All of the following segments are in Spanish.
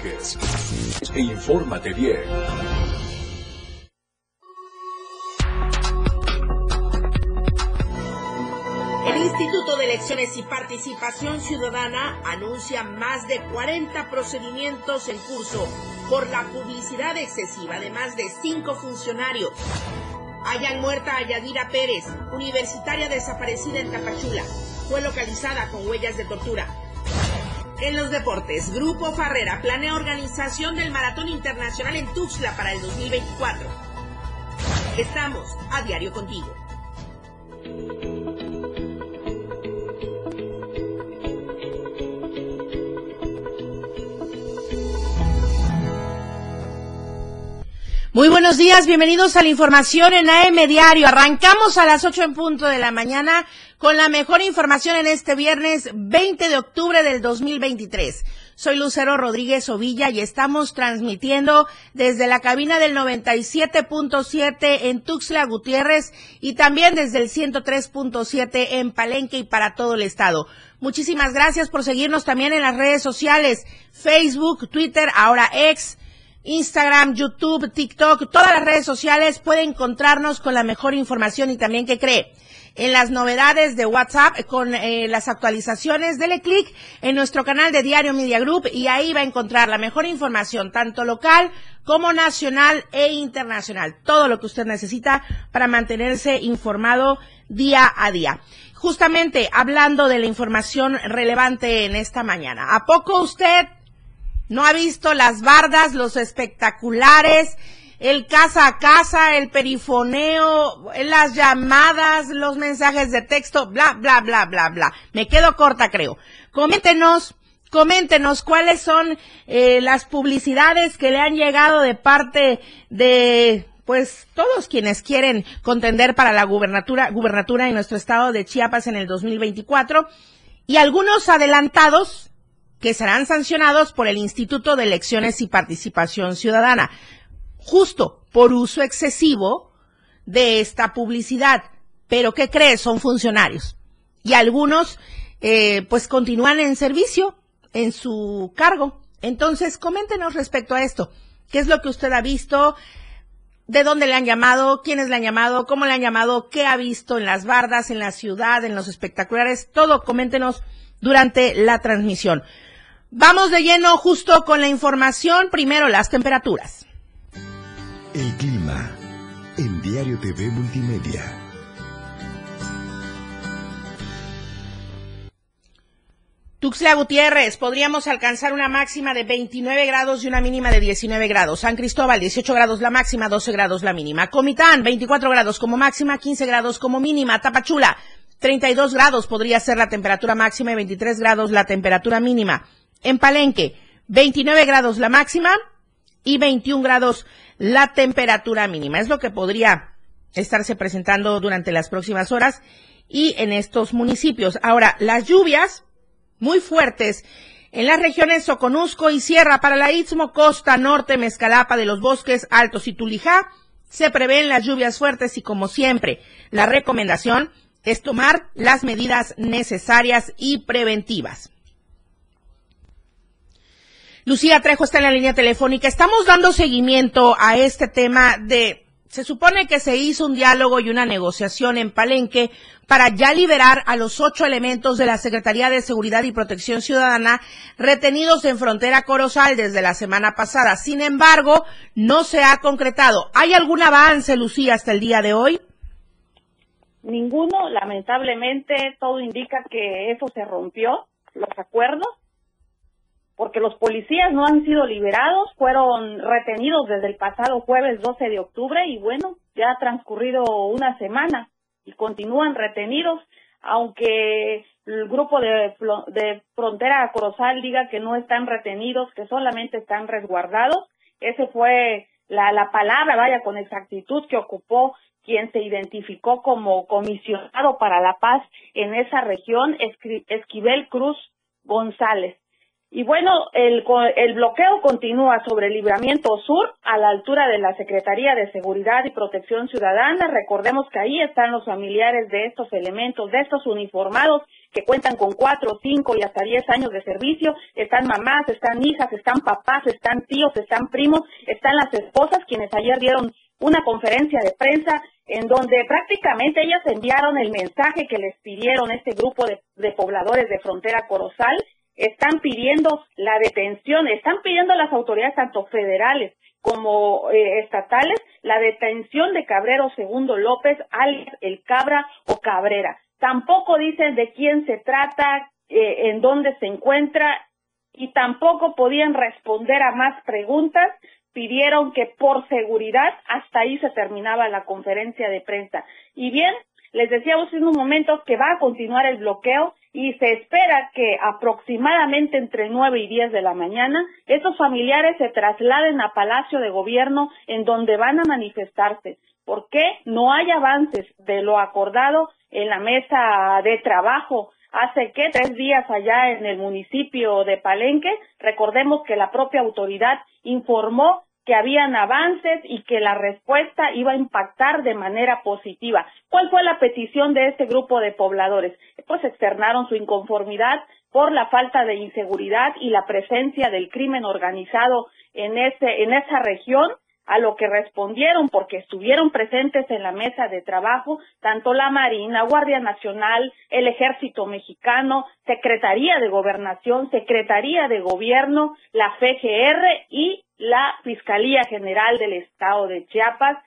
E infórmate bien. El Instituto de Elecciones y Participación Ciudadana anuncia más de 40 procedimientos en curso por la publicidad excesiva de más de cinco funcionarios. Hayan muerta a Yadira Pérez, universitaria desaparecida en Tapachula. Fue localizada con huellas de tortura. En los deportes, Grupo Farrera planea organización del Maratón Internacional en Tuxtla para el 2024. Estamos a diario contigo. Muy buenos días, bienvenidos a la información en AM Diario. Arrancamos a las 8 en punto de la mañana con la mejor información en este viernes 20 de octubre del 2023. Soy Lucero Rodríguez Ovilla y estamos transmitiendo desde la cabina del 97.7 en Tuxtla Gutiérrez y también desde el 103.7 en Palenque y para todo el estado. Muchísimas gracias por seguirnos también en las redes sociales, Facebook, Twitter, ahora X, Instagram, YouTube, TikTok, todas las redes sociales pueden encontrarnos con la mejor información y también que cree en las novedades de WhatsApp con eh, las actualizaciones. Dele clic en nuestro canal de Diario Media Group y ahí va a encontrar la mejor información, tanto local como nacional e internacional. Todo lo que usted necesita para mantenerse informado día a día. Justamente hablando de la información relevante en esta mañana. ¿A poco usted no ha visto las bardas, los espectaculares? El casa a casa, el perifoneo, las llamadas, los mensajes de texto, bla, bla, bla, bla, bla. Me quedo corta, creo. Coméntenos, coméntenos cuáles son eh, las publicidades que le han llegado de parte de pues todos quienes quieren contender para la gubernatura, gubernatura en nuestro estado de Chiapas en el 2024 y algunos adelantados que serán sancionados por el Instituto de Elecciones y Participación Ciudadana justo por uso excesivo de esta publicidad. Pero ¿qué crees? Son funcionarios. Y algunos, eh, pues continúan en servicio, en su cargo. Entonces, coméntenos respecto a esto. ¿Qué es lo que usted ha visto? ¿De dónde le han llamado? ¿Quiénes le han llamado? ¿Cómo le han llamado? ¿Qué ha visto en las bardas, en la ciudad, en los espectaculares? Todo, coméntenos durante la transmisión. Vamos de lleno justo con la información. Primero, las temperaturas. El clima en Diario TV Multimedia. Tuxtla Gutiérrez, podríamos alcanzar una máxima de 29 grados y una mínima de 19 grados. San Cristóbal, 18 grados la máxima, 12 grados la mínima. Comitán, 24 grados como máxima, 15 grados como mínima. Tapachula, 32 grados podría ser la temperatura máxima y 23 grados la temperatura mínima. En Palenque, 29 grados la máxima y 21 grados la temperatura mínima. Es lo que podría estarse presentando durante las próximas horas y en estos municipios. Ahora, las lluvias muy fuertes en las regiones Soconusco y Sierra para la Istmo, Costa Norte, Mezcalapa de los Bosques Altos y Tulijá, se prevén las lluvias fuertes y como siempre, la recomendación es tomar las medidas necesarias y preventivas. Lucía Trejo está en la línea telefónica. Estamos dando seguimiento a este tema de, se supone que se hizo un diálogo y una negociación en Palenque para ya liberar a los ocho elementos de la Secretaría de Seguridad y Protección Ciudadana retenidos en frontera Corozal desde la semana pasada. Sin embargo, no se ha concretado. ¿Hay algún avance, Lucía, hasta el día de hoy? Ninguno, lamentablemente, todo indica que eso se rompió, los acuerdos, porque los policías no han sido liberados, fueron retenidos desde el pasado jueves 12 de octubre y bueno, ya ha transcurrido una semana y continúan retenidos, aunque el grupo de, de Frontera Corozal diga que no están retenidos, que solamente están resguardados. Ese fue la, la palabra, vaya, con exactitud que ocupó quien se identificó como comisionado para la paz en esa región, Esquivel Cruz González. Y bueno, el, el bloqueo continúa sobre el libramiento sur a la altura de la Secretaría de Seguridad y Protección Ciudadana. Recordemos que ahí están los familiares de estos elementos, de estos uniformados que cuentan con cuatro, cinco y hasta diez años de servicio, están mamás, están hijas, están papás, están tíos, están primos, están las esposas quienes ayer dieron una conferencia de prensa en donde prácticamente ellas enviaron el mensaje que les pidieron este grupo de, de pobladores de frontera Corozal, están pidiendo la detención, están pidiendo a las autoridades tanto federales como eh, estatales la detención de Cabrero Segundo López, alias el Cabra o Cabrera. Tampoco dicen de quién se trata, eh, en dónde se encuentra y tampoco podían responder a más preguntas. Pidieron que por seguridad hasta ahí se terminaba la conferencia de prensa. Y bien, les decíamos en un momento que va a continuar el bloqueo y se espera que aproximadamente entre 9 y 10 de la mañana estos familiares se trasladen a Palacio de Gobierno en donde van a manifestarse. ¿Por qué no hay avances de lo acordado en la mesa de trabajo? Hace que tres días allá en el municipio de Palenque, recordemos que la propia autoridad informó que habían avances y que la respuesta iba a impactar de manera positiva. ¿Cuál fue la petición de este grupo de pobladores? Pues externaron su inconformidad por la falta de inseguridad y la presencia del crimen organizado en ese en esa región a lo que respondieron porque estuvieron presentes en la mesa de trabajo tanto la Marina, Guardia Nacional, el Ejército Mexicano, Secretaría de Gobernación, Secretaría de Gobierno, la FGR y la Fiscalía General del Estado de Chiapas.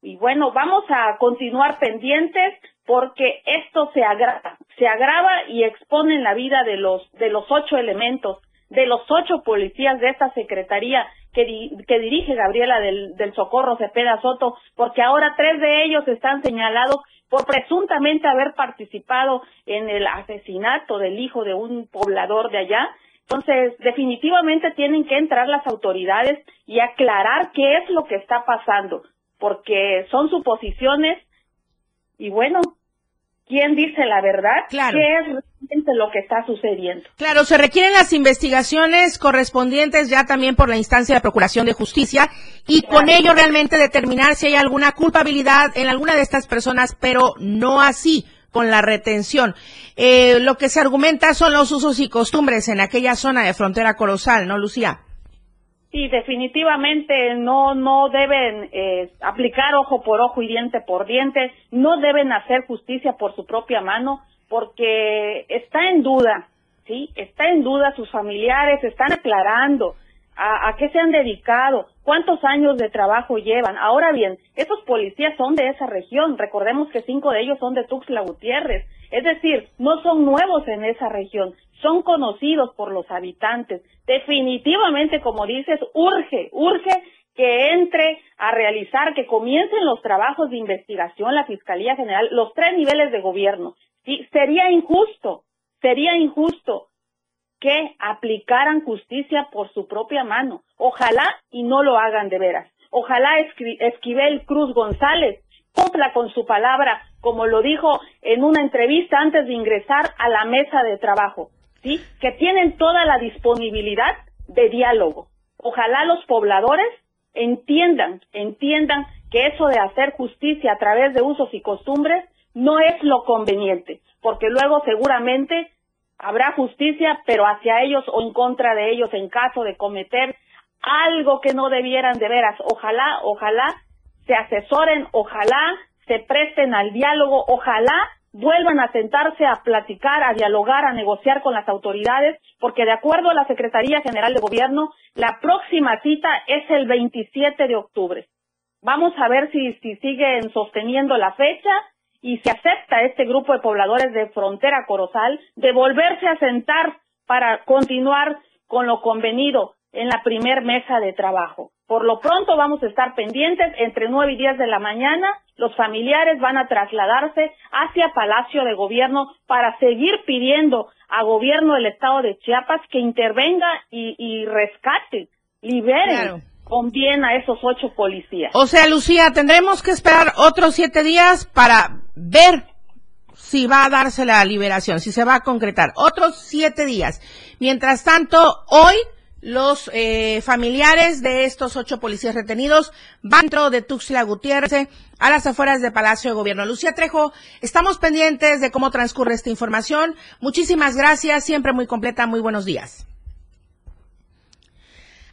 Y bueno, vamos a continuar pendientes porque esto se agrava, se agrava y expone la vida de los de los ocho elementos, de los ocho policías de esta secretaría que, que dirige Gabriela del, del Socorro Cepeda Soto, porque ahora tres de ellos están señalados por presuntamente haber participado en el asesinato del hijo de un poblador de allá. Entonces, definitivamente tienen que entrar las autoridades y aclarar qué es lo que está pasando, porque son suposiciones y bueno, quién dice la verdad, claro. qué es lo que está sucediendo. Claro, se requieren las investigaciones correspondientes ya también por la instancia de Procuración de Justicia y claro. con ello realmente determinar si hay alguna culpabilidad en alguna de estas personas, pero no así con la retención. Eh, lo que se argumenta son los usos y costumbres en aquella zona de frontera colosal, ¿no, Lucía? Sí, definitivamente no no deben eh, aplicar ojo por ojo y diente por diente, no deben hacer justicia por su propia mano, porque está en duda, sí, está en duda sus familiares, están aclarando a, a qué se han dedicado, cuántos años de trabajo llevan. Ahora bien, esos policías son de esa región, recordemos que cinco de ellos son de Tuxtla Gutiérrez, es decir, no son nuevos en esa región, son conocidos por los habitantes. Definitivamente, como dices, urge, urge que entre a realizar, que comiencen los trabajos de investigación la Fiscalía General, los tres niveles de gobierno. ¿Sí? Sería injusto, sería injusto que aplicaran justicia por su propia mano. Ojalá y no lo hagan de veras. Ojalá Esquivel Cruz González cumpla con su palabra, como lo dijo en una entrevista antes de ingresar a la mesa de trabajo. ¿sí? Que tienen toda la disponibilidad de diálogo. Ojalá los pobladores entiendan, entiendan que eso de hacer justicia a través de usos y costumbres no es lo conveniente, porque luego seguramente habrá justicia, pero hacia ellos o en contra de ellos en caso de cometer algo que no debieran de veras. Ojalá, ojalá se asesoren, ojalá se presten al diálogo, ojalá vuelvan a sentarse a platicar, a dialogar, a negociar con las autoridades, porque de acuerdo a la Secretaría General de Gobierno, la próxima cita es el 27 de octubre. Vamos a ver si, si siguen sosteniendo la fecha y si acepta este grupo de pobladores de frontera Corozal de volverse a sentar para continuar con lo convenido en la primer mesa de trabajo. Por lo pronto vamos a estar pendientes entre 9 y 10 de la mañana. Los familiares van a trasladarse hacia Palacio de Gobierno para seguir pidiendo a gobierno del estado de Chiapas que intervenga y, rescate, libere. Con bien a esos ocho policías. O sea, Lucía, tendremos que esperar otros siete días para ver si va a darse la liberación, si se va a concretar. Otros siete días. Mientras tanto, hoy los eh, familiares de estos ocho policías retenidos van dentro de Tuxtla Gutiérrez a las afueras del Palacio de Gobierno. Lucía Trejo, estamos pendientes de cómo transcurre esta información. Muchísimas gracias, siempre muy completa, muy buenos días.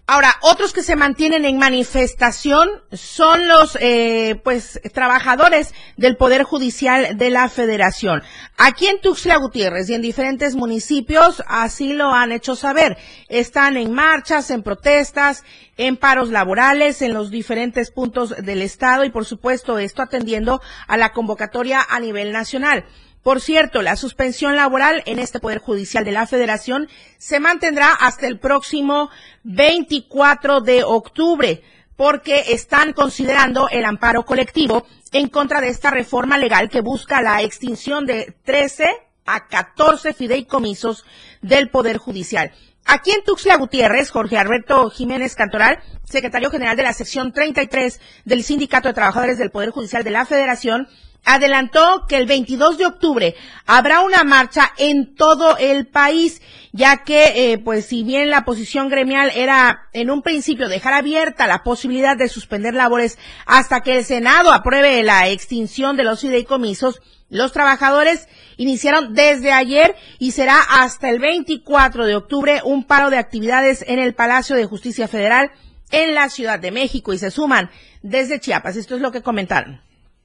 Ahora, otros que se mantienen en manifestación son los, eh, pues, trabajadores del Poder Judicial de la Federación. Aquí en Tuxtla Gutiérrez y en diferentes municipios así lo han hecho saber. Están en marchas, en protestas, en paros laborales, en los diferentes puntos del Estado y, por supuesto, esto atendiendo a la convocatoria a nivel nacional. Por cierto, la suspensión laboral en este Poder Judicial de la Federación se mantendrá hasta el próximo 24 de octubre porque están considerando el amparo colectivo en contra de esta reforma legal que busca la extinción de 13 a 14 fideicomisos del Poder Judicial. Aquí en Tuxtla Gutiérrez, Jorge Alberto Jiménez Cantoral, secretario general de la sección 33 del Sindicato de Trabajadores del Poder Judicial de la Federación, adelantó que el 22 de octubre habrá una marcha en todo el país, ya que, eh, pues, si bien la posición gremial era en un principio dejar abierta la posibilidad de suspender labores hasta que el Senado apruebe la extinción de los fideicomisos, los trabajadores iniciaron desde ayer y será hasta el 24 de octubre un paro de actividades en el Palacio de Justicia Federal en la Ciudad de México y se suman desde Chiapas. Esto es lo que comentaron.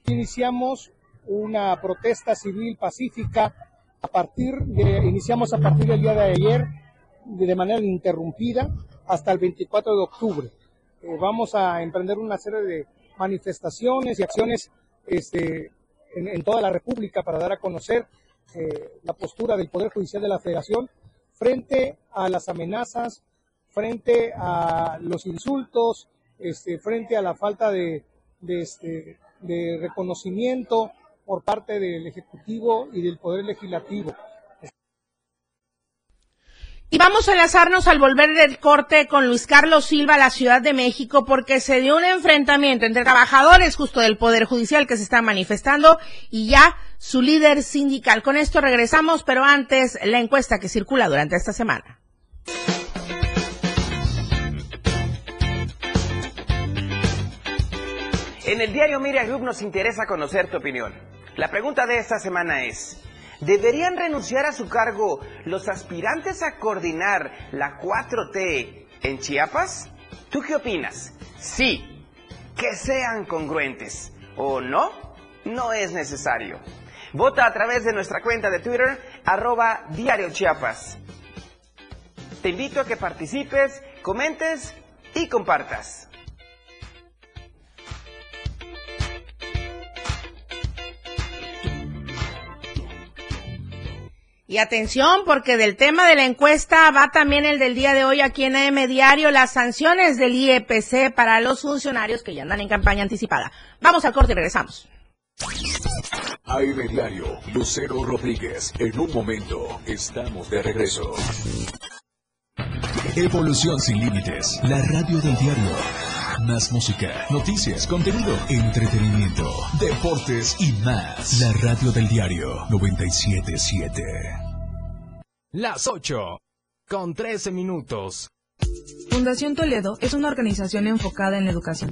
Iniciamos una protesta civil pacífica a partir de, iniciamos a partir del día de ayer de manera ininterrumpida hasta el 24 de octubre. Eh, vamos a emprender una serie de manifestaciones y acciones este, en, toda la República para dar a conocer eh, la postura del Poder Judicial de la Federación frente a las amenazas, frente a los insultos, este, frente a la falta de, de, este, de reconocimiento por parte del Ejecutivo y del Poder Legislativo. Y vamos a enlazarnos al volver del corte con Luis Carlos Silva a la Ciudad de México porque se dio un enfrentamiento entre trabajadores justo del Poder Judicial que se está manifestando y ya su líder sindical. Con esto regresamos, pero antes la encuesta que circula durante esta semana. En el diario Miria Group nos interesa conocer tu opinión. La pregunta de esta semana es, ¿deberían renunciar a su cargo los aspirantes a coordinar la 4T en Chiapas? ¿Tú qué opinas? Sí, que sean congruentes. ¿O no? No es necesario. Vota a través de nuestra cuenta de Twitter, arroba Diario Chiapas. Te invito a que participes, comentes y compartas. Y atención, porque del tema de la encuesta va también el del día de hoy aquí en AM Diario, las sanciones del IEPC para los funcionarios que ya andan en campaña anticipada. Vamos al corte y regresamos. AM Diario, Lucero Rodríguez. En un momento, estamos de regreso. Evolución sin límites, la radio del diario. Más música, noticias, contenido, entretenimiento, deportes y más. La radio del diario 977. Las 8 con 13 minutos. Fundación Toledo es una organización enfocada en la educación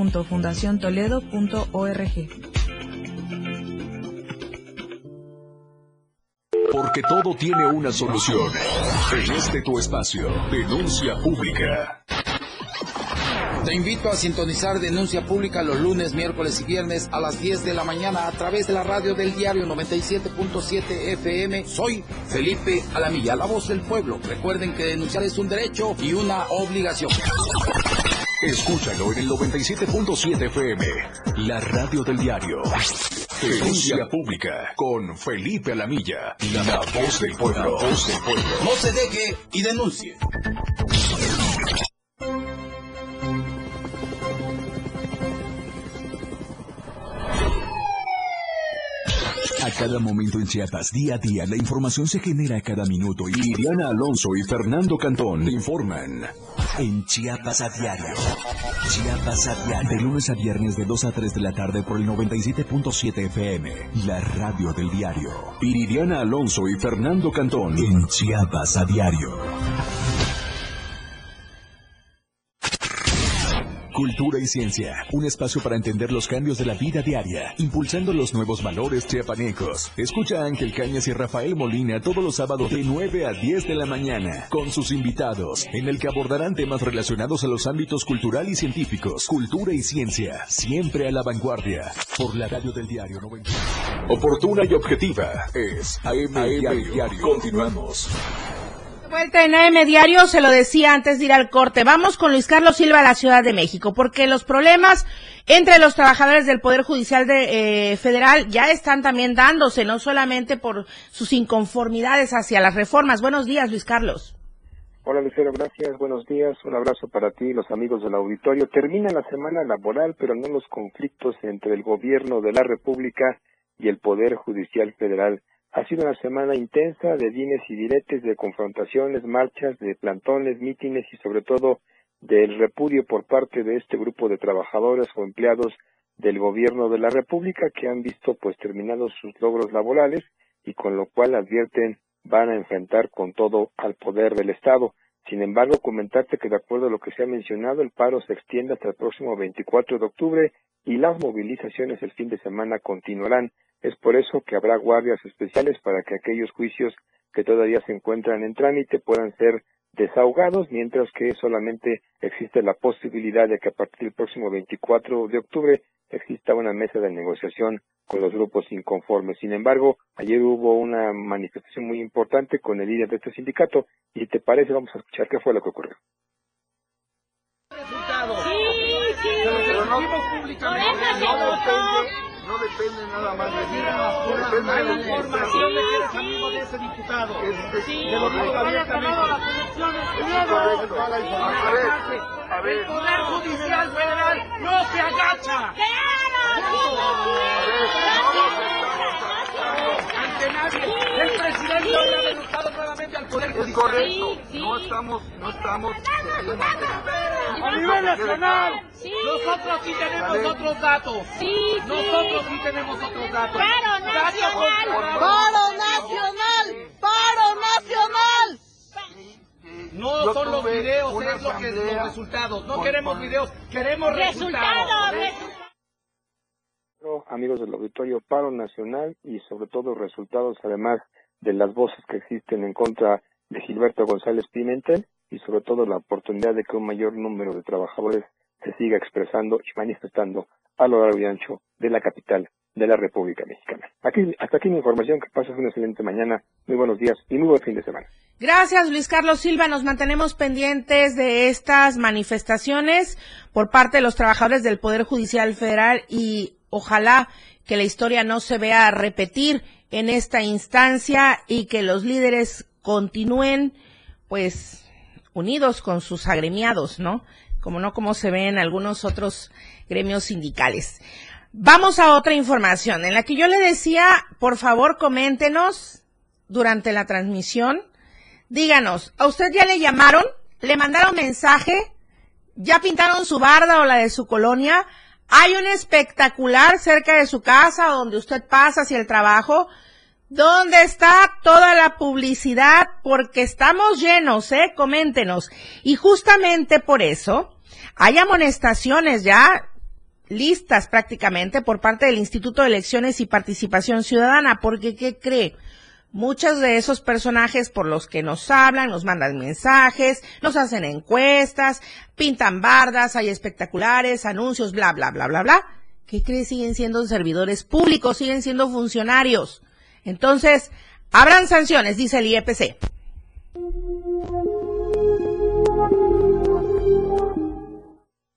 www.fundaciontoledo.org. Porque todo tiene una solución. En este tu espacio, denuncia pública. Te invito a sintonizar Denuncia Pública los lunes, miércoles y viernes a las 10 de la mañana a través de la radio del diario 97.7 FM. Soy Felipe Alamilla, la voz del pueblo. Recuerden que denunciar es un derecho y una obligación. Escúchalo en el 97.7 FM, la radio del diario. Denuncia pública con Felipe Alamilla, la voz del pueblo. voz del pueblo. No se deje y denuncie. Cada momento en Chiapas, día a día, la información se genera cada minuto y Liliana Alonso y Fernando Cantón informan en Chiapas a diario. Chiapas a diario. De lunes a viernes de 2 a 3 de la tarde por el 97.7 FM. La radio del diario. Iridiana Alonso y Fernando Cantón en Chiapas a diario. Cultura y ciencia, un espacio para entender los cambios de la vida diaria, impulsando los nuevos valores chiapanecos. Escucha a Ángel Cañas y Rafael Molina todos los sábados de 9 a 10 de la mañana, con sus invitados, en el que abordarán temas relacionados a los ámbitos cultural y científicos, cultura y ciencia, siempre a la vanguardia, por la radio del diario 90. Oportuna y objetiva, es AM, diario. diario. Continuamos. Vuelta en AM Diario, se lo decía antes de ir al corte. Vamos con Luis Carlos Silva a la Ciudad de México, porque los problemas entre los trabajadores del Poder Judicial de, eh, Federal ya están también dándose, no solamente por sus inconformidades hacia las reformas. Buenos días, Luis Carlos. Hola Lucero, gracias, buenos días, un abrazo para ti y los amigos del auditorio. Termina la semana laboral, pero no los conflictos entre el gobierno de la República y el Poder Judicial Federal. Ha sido una semana intensa de dimes y diretes, de confrontaciones, marchas, de plantones, mítines y sobre todo del repudio por parte de este grupo de trabajadores o empleados del gobierno de la República que han visto pues terminados sus logros laborales y con lo cual advierten van a enfrentar con todo al poder del Estado. Sin embargo, comentarte que de acuerdo a lo que se ha mencionado, el paro se extiende hasta el próximo 24 de octubre y las movilizaciones el fin de semana continuarán. Es por eso que habrá guardias especiales para que aquellos juicios que todavía se encuentran en trámite puedan ser desahogados, mientras que solamente existe la posibilidad de que a partir del próximo 24 de octubre exista una mesa de negociación con los grupos inconformes. Sin embargo, ayer hubo una manifestación muy importante con el líder de este sindicato y si te parece vamos a escuchar qué fue lo que ocurrió. Sí, sí. Pero no, no depende nada más de mí. Depende de la información de que eres amigo de ese diputado. Sí, de lo digo abiertamente. Es correcto. A ver, a ver. El Poder Judicial Federal no se agacha. Ante nadie. El presidente ha denostado nuevamente al Poder Judicial. Es correcto. No estamos, no estamos. A nivel nacional, nosotros sí tenemos otros datos. Sí, Nosotros sí tenemos otros datos. Paro nacional. Paro nacional. Paro nacional. No son los videos, es lo que los resultados. No queremos videos, queremos resultados. Amigos del auditorio, paro nacional y sobre todo resultados, además de las voces que existen en contra de Gilberto González Pimentel y sobre todo la oportunidad de que un mayor número de trabajadores se siga expresando y manifestando a lo largo y ancho de la capital de la República Mexicana. Aquí, hasta aquí mi información, que pases una excelente mañana, muy buenos días y muy buen fin de semana. Gracias, Luis Carlos Silva. Nos mantenemos pendientes de estas manifestaciones por parte de los trabajadores del Poder Judicial Federal y ojalá que la historia no se vea repetir en esta instancia y que los líderes continúen, pues, unidos con sus agremiados, ¿no? Como no como se ve en algunos otros gremios sindicales. Vamos a otra información en la que yo le decía, por favor, coméntenos durante la transmisión. Díganos, ¿a usted ya le llamaron? ¿Le mandaron mensaje? ¿Ya pintaron su barda o la de su colonia? ¿Hay un espectacular cerca de su casa donde usted pasa hacia el trabajo? ¿Dónde está toda la publicidad? Porque estamos llenos, ¿eh? Coméntenos. Y justamente por eso hay amonestaciones ya listas prácticamente por parte del Instituto de Elecciones y Participación Ciudadana. Porque, ¿qué cree? Muchos de esos personajes por los que nos hablan, nos mandan mensajes, nos hacen encuestas, pintan bardas, hay espectaculares, anuncios, bla, bla, bla, bla, bla. ¿Qué cree? Siguen siendo servidores públicos, siguen siendo funcionarios. Entonces, habrán sanciones, dice el IEPC.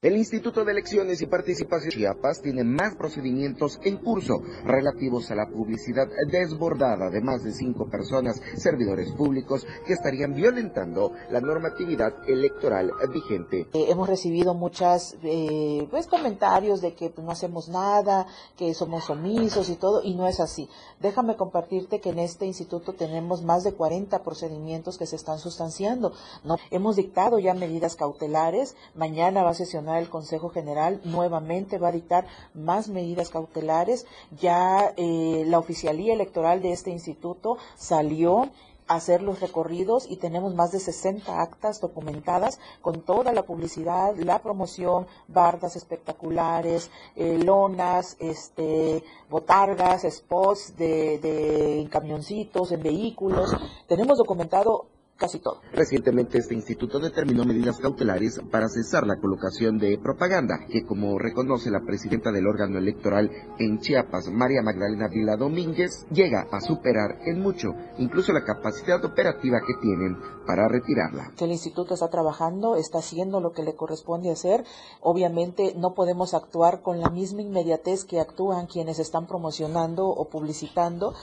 El Instituto de Elecciones y Participación Chiapas tiene más procedimientos en curso relativos a la publicidad desbordada de más de cinco personas, servidores públicos, que estarían violentando la normatividad electoral vigente. Eh, hemos recibido muchas eh, pues comentarios de que pues, no hacemos nada, que somos omisos y todo, y no es así. Déjame compartirte que en este instituto tenemos más de 40 procedimientos que se están sustanciando. No, hemos dictado ya medidas cautelares. Mañana va a sesionar el Consejo General nuevamente va a dictar más medidas cautelares. Ya eh, la oficialía electoral de este instituto salió a hacer los recorridos y tenemos más de 60 actas documentadas con toda la publicidad, la promoción, bardas espectaculares, eh, lonas, este, botargas, spots de, de camioncitos, en vehículos. Tenemos documentado casi todo. Recientemente este instituto determinó medidas cautelares para cesar la colocación de propaganda, que como reconoce la presidenta del órgano electoral en Chiapas, María Magdalena Vila Domínguez, llega a superar en mucho incluso la capacidad operativa que tienen para retirarla. El instituto está trabajando, está haciendo lo que le corresponde hacer. Obviamente no podemos actuar con la misma inmediatez que actúan quienes están promocionando o publicitando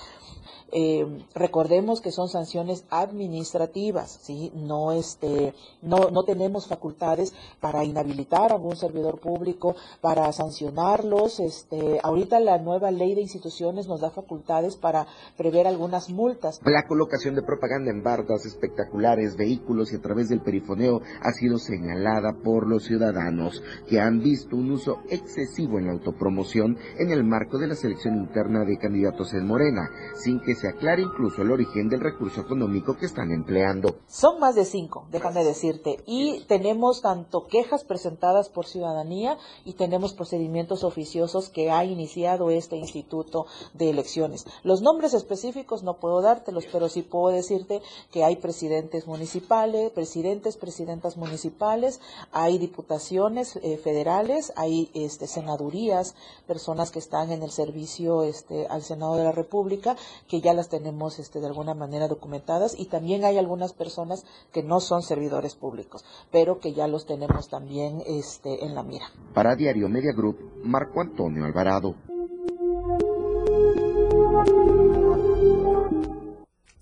eh, recordemos que son sanciones administrativas, ¿sí? No, este, no, no tenemos facultades para inhabilitar a algún servidor público, para sancionarlos. Este, ahorita la nueva ley de instituciones nos da facultades para prever algunas multas. La colocación de propaganda en bardas espectaculares, vehículos y a través del perifoneo ha sido señalada por los ciudadanos que han visto un uso excesivo en la autopromoción en el marco de la selección interna de candidatos en Morena, sin que se aclara incluso el origen del recurso económico que están empleando. Son más de cinco, déjame decirte, y tenemos tanto quejas presentadas por ciudadanía y tenemos procedimientos oficiosos que ha iniciado este Instituto de Elecciones. Los nombres específicos no puedo dártelos, pero sí puedo decirte que hay presidentes municipales, presidentes, presidentas municipales, hay diputaciones eh, federales, hay este, senadurías, personas que están en el servicio este, al Senado de la República, que ya las tenemos este, de alguna manera documentadas y también hay algunas personas que no son servidores públicos, pero que ya los tenemos también este, en la mira. Para Diario Media Group, Marco Antonio Alvarado.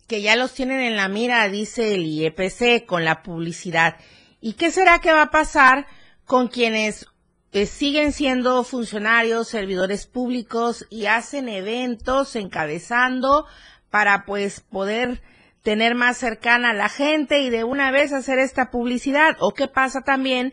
Que ya los tienen en la mira, dice el IEPC, con la publicidad. ¿Y qué será que va a pasar con quienes siguen siendo funcionarios, servidores públicos y hacen eventos encabezando para pues poder tener más cercana a la gente y de una vez hacer esta publicidad. O qué pasa también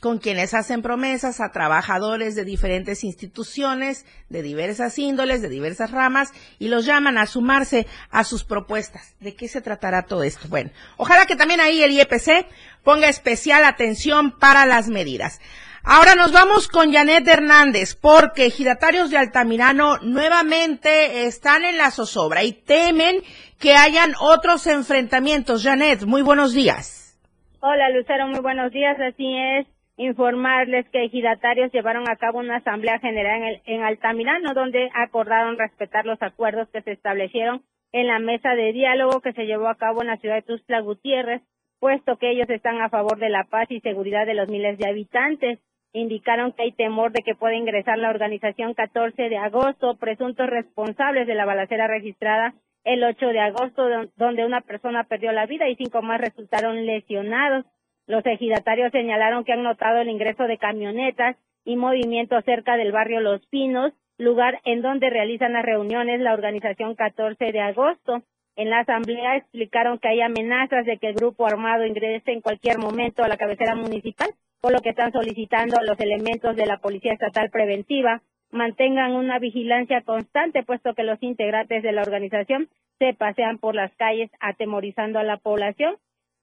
con quienes hacen promesas a trabajadores de diferentes instituciones, de diversas índoles, de diversas ramas, y los llaman a sumarse a sus propuestas. ¿De qué se tratará todo esto? Bueno, ojalá que también ahí el IEPC ponga especial atención para las medidas. Ahora nos vamos con Janet Hernández, porque giratarios de Altamirano nuevamente están en la zozobra y temen que hayan otros enfrentamientos. Janet, muy buenos días. Hola, Lucero, muy buenos días. Así es, informarles que giratarios llevaron a cabo una asamblea general en, en Altamirano, donde acordaron respetar los acuerdos que se establecieron en la mesa de diálogo que se llevó a cabo en la ciudad de Tuzla Gutiérrez, puesto que ellos están a favor de la paz y seguridad de los miles de habitantes indicaron que hay temor de que pueda ingresar la organización 14 de agosto, presuntos responsables de la balacera registrada el 8 de agosto, donde una persona perdió la vida y cinco más resultaron lesionados. Los ejidatarios señalaron que han notado el ingreso de camionetas y movimiento cerca del barrio Los Pinos, lugar en donde realizan las reuniones la organización 14 de agosto. En la asamblea explicaron que hay amenazas de que el grupo armado ingrese en cualquier momento a la cabecera municipal por lo que están solicitando a los elementos de la Policía Estatal Preventiva mantengan una vigilancia constante, puesto que los integrantes de la organización se pasean por las calles atemorizando a la población.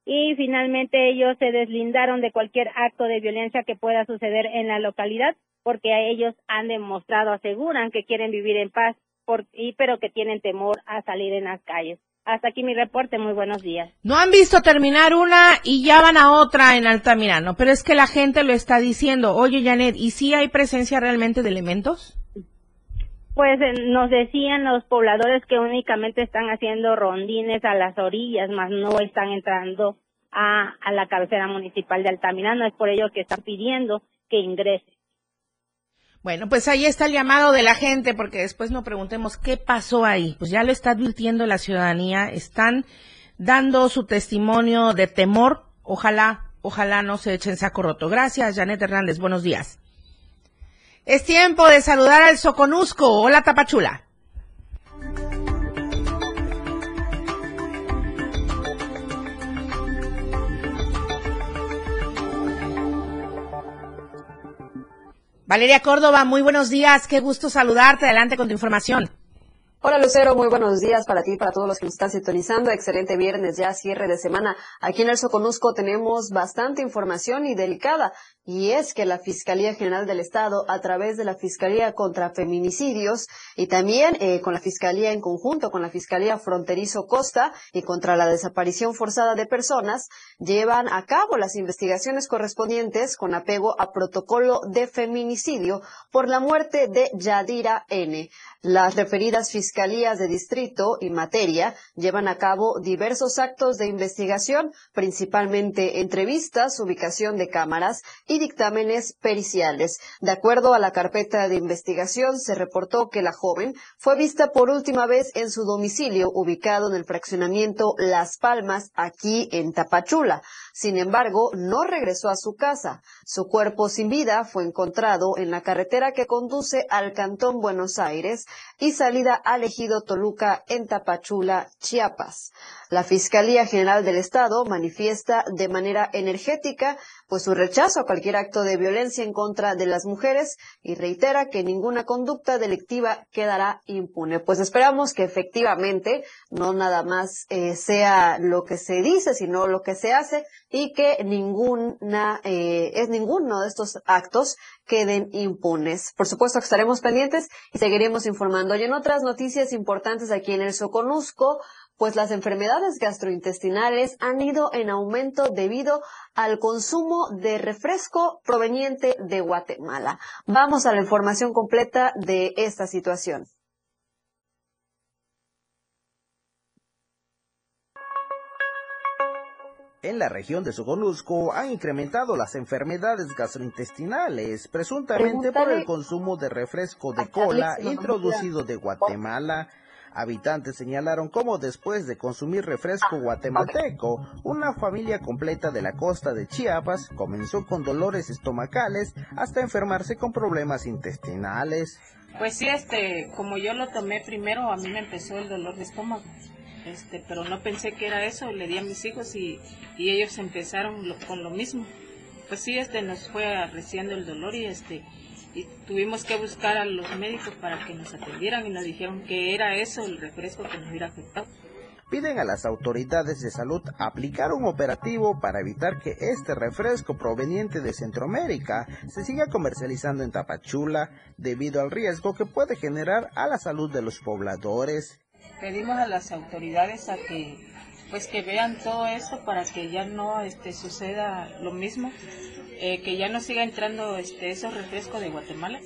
Y finalmente ellos se deslindaron de cualquier acto de violencia que pueda suceder en la localidad, porque a ellos han demostrado, aseguran que quieren vivir en paz, por, y, pero que tienen temor a salir en las calles. Hasta aquí mi reporte, muy buenos días. No han visto terminar una y ya van a otra en Altamirano, pero es que la gente lo está diciendo. Oye, Janet, ¿y si hay presencia realmente de elementos? Pues eh, nos decían los pobladores que únicamente están haciendo rondines a las orillas, más no están entrando a, a la cabecera municipal de Altamirano. Es por ello que están pidiendo que ingrese. Bueno, pues ahí está el llamado de la gente, porque después no preguntemos qué pasó ahí. Pues ya lo está advirtiendo la ciudadanía, están dando su testimonio de temor. Ojalá, ojalá no se echen saco roto. Gracias, Janet Hernández. Buenos días. Es tiempo de saludar al Soconusco. Hola, Tapachula. Valeria Córdoba, muy buenos días. Qué gusto saludarte. Adelante con tu información. Hola Lucero, muy buenos días para ti y para todos los que nos están sintonizando. Excelente viernes, ya cierre de semana. Aquí en el Soconusco tenemos bastante información y delicada. Y es que la Fiscalía General del Estado, a través de la Fiscalía contra Feminicidios y también eh, con la Fiscalía en conjunto con la Fiscalía Fronterizo Costa y contra la desaparición forzada de personas, llevan a cabo las investigaciones correspondientes con apego a protocolo de feminicidio por la muerte de Yadira N. Las referidas fiscalías de distrito y materia llevan a cabo diversos actos de investigación, principalmente entrevistas, ubicación de cámaras y dictámenes periciales. De acuerdo a la carpeta de investigación, se reportó que la joven fue vista por última vez en su domicilio ubicado en el fraccionamiento Las Palmas, aquí en Tapachula. Sin embargo, no regresó a su casa. Su cuerpo sin vida fue encontrado en la carretera que conduce al Cantón Buenos Aires y salida al ejido Toluca en Tapachula, Chiapas. La Fiscalía General del Estado manifiesta de manera energética pues su rechazo a cualquier acto de violencia en contra de las mujeres y reitera que ninguna conducta delictiva quedará impune. Pues esperamos que efectivamente no nada más eh, sea lo que se dice, sino lo que se hace y que ninguna eh, es ninguno de estos actos queden impunes. Por supuesto que estaremos pendientes y seguiremos informando. Y en otras noticias importantes aquí en el Soconusco, pues las enfermedades gastrointestinales han ido en aumento debido al consumo de refresco proveniente de Guatemala. Vamos a la información completa de esta situación. En la región de Soconusco han incrementado las enfermedades gastrointestinales, presuntamente por el consumo de refresco de cola introducido de Guatemala Habitantes señalaron cómo después de consumir refresco guatemalteco, una familia completa de la costa de Chiapas comenzó con dolores estomacales hasta enfermarse con problemas intestinales. Pues sí, este, como yo lo tomé primero, a mí me empezó el dolor de estómago. Este, pero no pensé que era eso, le di a mis hijos y, y ellos empezaron con lo mismo. Pues sí, este, nos fue arreciando el dolor y este, y tuvimos que buscar a los médicos para que nos atendieran y nos dijeron que era eso el refresco que nos hubiera afectado. Piden a las autoridades de salud aplicar un operativo para evitar que este refresco proveniente de Centroamérica se siga comercializando en Tapachula debido al riesgo que puede generar a la salud de los pobladores. Pedimos a las autoridades a que pues que vean todo eso para que ya no este suceda lo mismo eh, que ya no siga entrando este, esos refrescos de Guatemala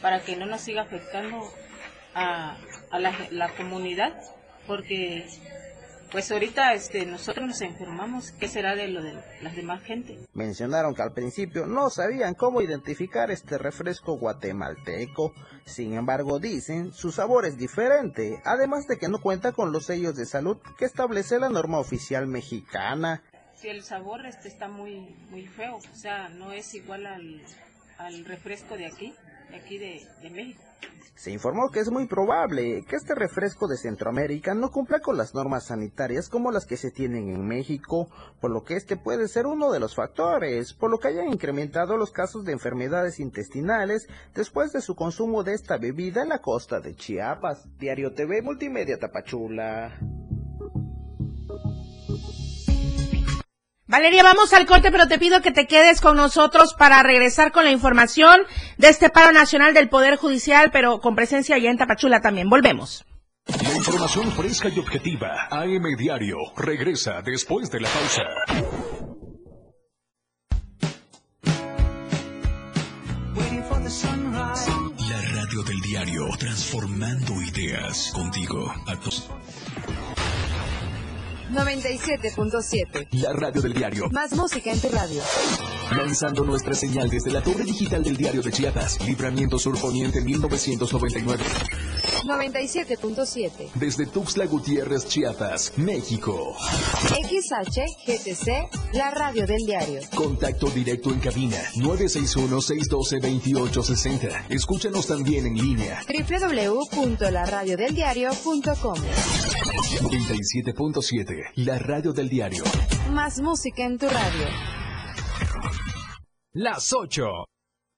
para que no nos siga afectando a, la, comunidad porque pues ahorita este, nosotros nos enfermamos, ¿qué será de lo de las demás gente? Mencionaron que al principio no sabían cómo identificar este refresco guatemalteco, sin embargo dicen su sabor es diferente, además de que no cuenta con los sellos de salud que establece la norma oficial mexicana si el sabor este está muy muy feo, o sea, no es igual al, al refresco de aquí, de aquí de, de México. Se informó que es muy probable que este refresco de Centroamérica no cumpla con las normas sanitarias como las que se tienen en México, por lo que este puede ser uno de los factores, por lo que hayan incrementado los casos de enfermedades intestinales después de su consumo de esta bebida en la costa de Chiapas. Diario TV Multimedia Tapachula. Valeria, vamos al corte, pero te pido que te quedes con nosotros para regresar con la información de este paro nacional del Poder Judicial, pero con presencia allá en Tapachula también. Volvemos. La información fresca y objetiva, AM Diario, regresa después de la pausa. La radio del diario, transformando ideas contigo a todos. 97.7. La radio del diario. Más música en tu radio. lanzando nuestra señal desde la torre digital del diario de Chiapas, Libramiento Sur Poniente 1999. 97.7. Desde Tuxtla Gutiérrez, Chiapas, México. XHGTC, la radio del diario. Contacto directo en cabina 961-612-2860. Escúchanos también en línea. www.laradiodeldiario.com 97.7, la radio del diario. Más música en tu radio. Las 8.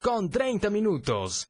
Con 30 minutos.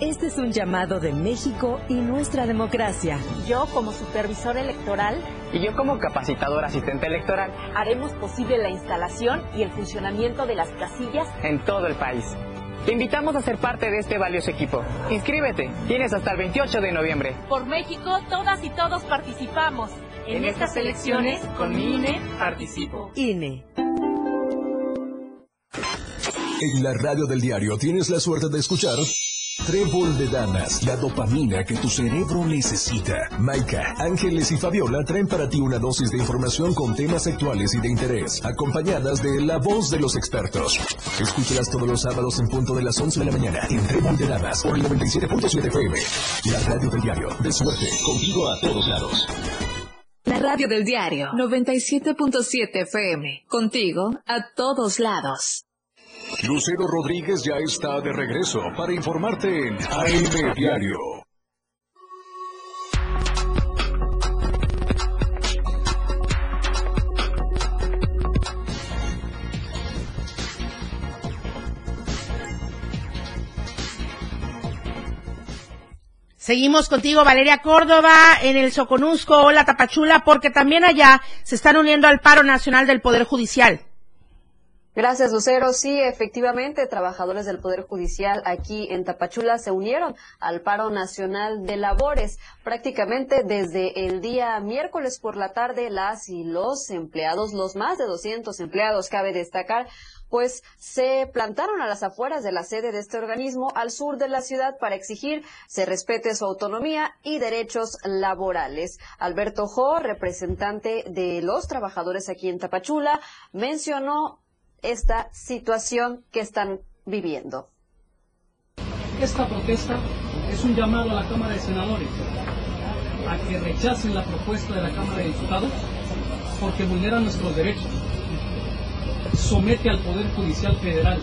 Este es un llamado de México y nuestra democracia. Yo, como supervisor electoral, y yo como capacitador asistente electoral, haremos posible la instalación y el funcionamiento de las casillas en todo el país. Te invitamos a ser parte de este valioso equipo. Inscríbete. Tienes hasta el 28 de noviembre. Por México, todas y todos participamos. En, estas elecciones, con mi INE, participo. INE. En la radio del diario tienes la suerte de escuchar Trébol de Damas, la dopamina que tu cerebro necesita. Maika, Ángeles y Fabiola traen para ti una dosis de información con temas actuales y de interés, acompañadas de la voz de los expertos. Escúchalas todos los sábados en punto de las 11 de la mañana en Trébol de Damas por el 97.7 FM. La radio del diario, de suerte, contigo a todos lados. La radio del diario 97.7 FM, contigo a todos lados. Lucero Rodríguez ya está de regreso para informarte en AM Diario. Seguimos contigo, Valeria Córdoba, en el Soconusco, hola Tapachula, porque también allá se están uniendo al paro nacional del Poder Judicial. Gracias, Lucero. Sí, efectivamente, trabajadores del Poder Judicial aquí en Tapachula se unieron al paro nacional de labores. Prácticamente desde el día miércoles por la tarde, las y los empleados, los más de 200 empleados, cabe destacar, pues se plantaron a las afueras de la sede de este organismo al sur de la ciudad para exigir se respete su autonomía y derechos laborales. Alberto Jo, representante de los trabajadores aquí en Tapachula, mencionó esta situación que están viviendo. Esta protesta es un llamado a la Cámara de Senadores a que rechacen la propuesta de la Cámara de Diputados porque vulnera nuestros derechos, somete al Poder Judicial Federal.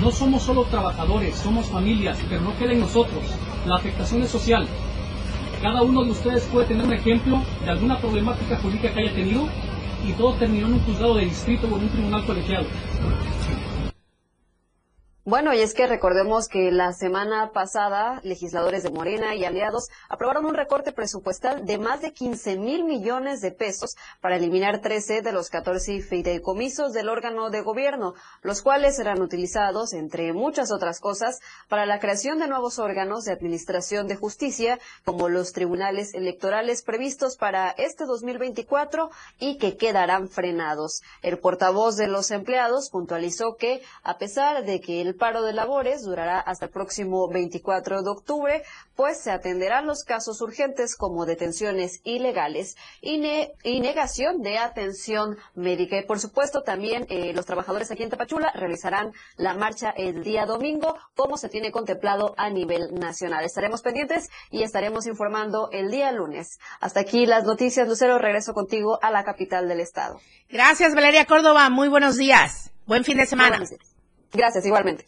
No somos solo trabajadores, somos familias, pero no queda en nosotros. La afectación es social. Cada uno de ustedes puede tener un ejemplo de alguna problemática jurídica que haya tenido y todo terminó en un juzgado de distrito en un tribunal colegiado. Bueno, y es que recordemos que la semana pasada legisladores de Morena y aliados aprobaron un recorte presupuestal de más de 15 mil millones de pesos para eliminar 13 de los 14 fideicomisos del órgano de gobierno, los cuales serán utilizados, entre muchas otras cosas, para la creación de nuevos órganos de administración de justicia, como los tribunales electorales previstos para este 2024 y que quedarán frenados. El portavoz de los empleados puntualizó que, a pesar de que el paro de labores durará hasta el próximo 24 de octubre, pues se atenderán los casos urgentes como detenciones ilegales y, negación de atención médica. Y por supuesto también eh, los trabajadores aquí en Tapachula realizarán la marcha el día domingo como se tiene contemplado a nivel nacional. Estaremos pendientes y estaremos informando el día lunes. Hasta aquí las noticias. Lucero, regreso contigo a la capital del estado. Gracias, Valeria Córdoba. Muy buenos días. Buen fin de semana. Gracias, igualmente.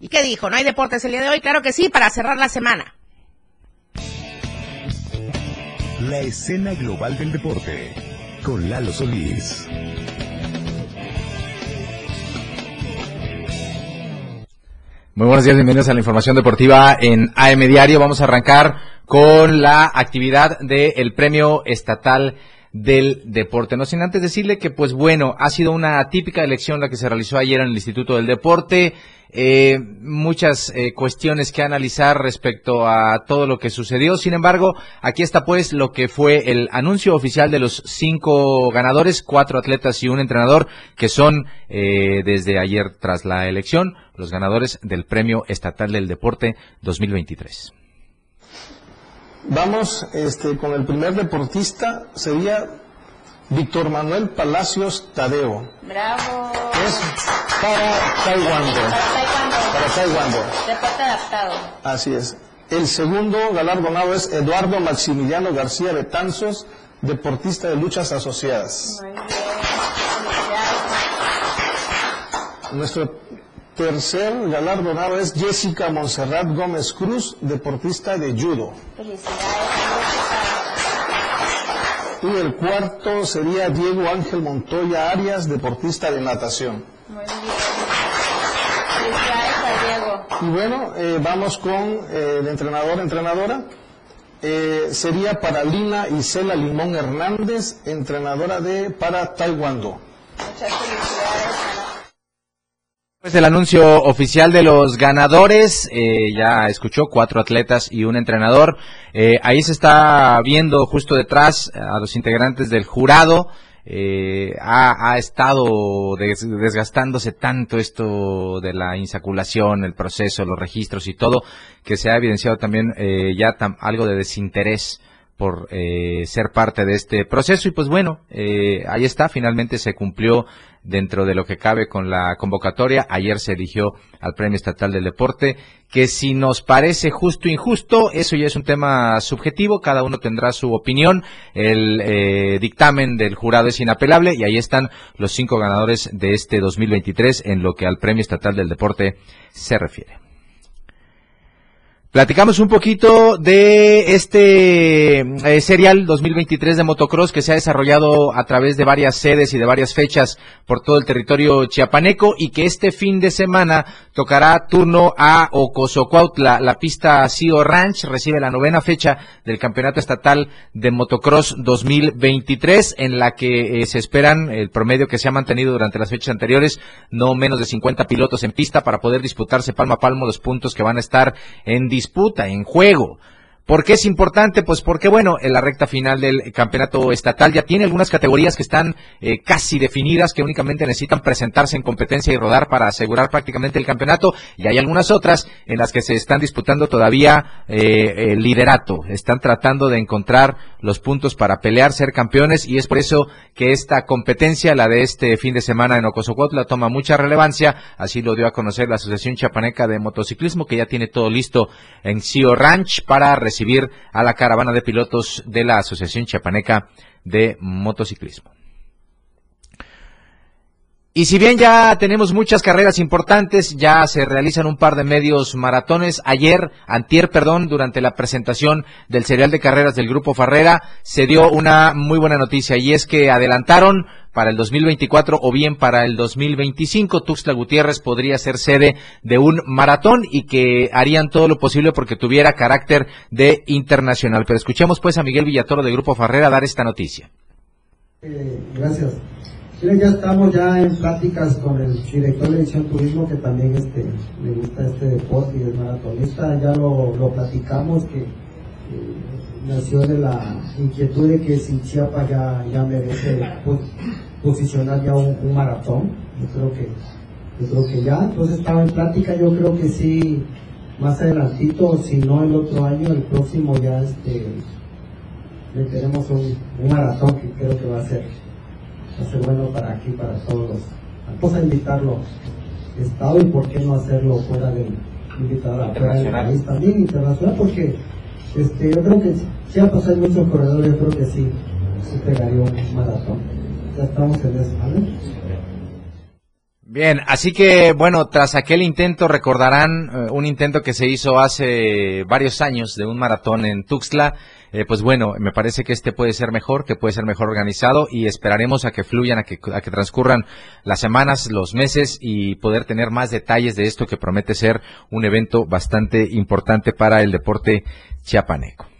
¿Y qué dijo? ¿No hay deportes el día de hoy? Claro que sí, para cerrar la semana. La escena global del deporte con Lalo Solís. Muy buenos días, bienvenidos a la información deportiva en AM Diario. Vamos a arrancar con la actividad del Premio Estatal del Deporte. No sin antes decirle que, pues bueno, ha sido una típica elección la que se realizó ayer en el Instituto del Deporte. Eh, muchas eh, cuestiones que analizar respecto a todo lo que sucedió. Sin embargo, aquí está pues lo que fue el anuncio oficial de los cinco ganadores, cuatro atletas y un entrenador, que son eh, desde ayer tras la elección los ganadores del Premio Estatal del Deporte 2023. Vamos este, con el primer deportista, sería Víctor Manuel Palacios Tadeo. Bravo. Es para Taekwondo. Para Taekwondo. Deporte adaptado. Así es. El segundo galardonado es Eduardo Maximiliano García Betanzos, deportista de luchas asociadas. Muy bien. Nuestro tercer galardonado es Jessica Monserrat Gómez Cruz, deportista de judo. Y el cuarto sería Diego Ángel Montoya Arias, deportista de natación. Muy bien. Felicidades a Diego. Y bueno, eh, vamos con eh, el entrenador, entrenadora. Eh, sería para Lina Isela Limón Hernández, entrenadora de para Taekwondo. Muchas felicidades. Pues el anuncio oficial de los ganadores, eh, ya escuchó cuatro atletas y un entrenador. Eh, ahí se está viendo justo detrás a los integrantes del jurado. Eh, ha, ha, estado desgastándose tanto esto de la insaculación, el proceso, los registros y todo, que se ha evidenciado también eh, ya algo de desinterés por eh, ser parte de este proceso y pues bueno, eh, ahí está, finalmente se cumplió dentro de lo que cabe con la convocatoria. Ayer se eligió al Premio Estatal del Deporte, que si nos parece justo o injusto, eso ya es un tema subjetivo, cada uno tendrá su opinión. El eh, dictamen del jurado es inapelable y ahí están los cinco ganadores de este 2023 en lo que al Premio Estatal del Deporte se refiere. Platicamos un poquito de este eh, serial 2023 de motocross que se ha desarrollado a través de varias sedes y de varias fechas por todo el territorio chiapaneco y que este fin de semana tocará turno a Ocosocuautla. La pista CIO Ranch recibe la novena fecha del Campeonato Estatal de Motocross 2023 en la que eh, se esperan el promedio que se ha mantenido durante las fechas anteriores, no menos de 50 pilotos en pista para poder disputarse palmo a palmo los puntos que van a estar en disputa, en juego. ¿Por qué es importante? Pues porque, bueno, en la recta final del campeonato estatal ya tiene algunas categorías que están eh, casi definidas, que únicamente necesitan presentarse en competencia y rodar para asegurar prácticamente el campeonato, y hay algunas otras en las que se están disputando todavía eh, el liderato. Están tratando de encontrar los puntos para pelear, ser campeones, y es por eso que esta competencia, la de este fin de semana en Ocosocuautla, toma mucha relevancia. Así lo dio a conocer la Asociación Chapaneca de Motociclismo, que ya tiene todo listo en Sio Ranch para recibir recibir a la caravana de pilotos de la Asociación Chiapaneca de Motociclismo. Y si bien ya tenemos muchas carreras importantes, ya se realizan un par de medios maratones. Ayer, antier, perdón, durante la presentación del serial de carreras del Grupo Farrera, se dio una muy buena noticia y es que adelantaron para el 2024 o bien para el 2025. Tuxtla Gutiérrez podría ser sede de un maratón y que harían todo lo posible porque tuviera carácter de internacional. Pero escuchemos pues a Miguel Villatoro del Grupo Farrera dar esta noticia. Eh, gracias. Miren, ya estamos ya en pláticas con el director de edición turismo que también este, le gusta este deporte y es maratonista. Ya lo, lo platicamos que eh, nació de la inquietud de que si Chiapas ya, ya merece posicionar ya un, un, maratón. Yo creo que yo creo que ya. Entonces estaba en plática, yo creo que sí, más adelantito, si no el otro año, el próximo ya este le tenemos un, un maratón que creo que va a ser hacer bueno para aquí, para todos. Vamos a invitarlo Estado y por qué no hacerlo fuera del invitar fuera del país también internacional porque este yo creo que si ha pasado muchos corredores yo creo que sí se pegaría un maratón ya estamos en eso ¿vale? Bien, así que bueno, tras aquel intento, recordarán eh, un intento que se hizo hace varios años de un maratón en Tuxtla, eh, pues bueno, me parece que este puede ser mejor, que puede ser mejor organizado y esperaremos a que fluyan, a que, a que transcurran las semanas, los meses y poder tener más detalles de esto que promete ser un evento bastante importante para el deporte chiapaneco.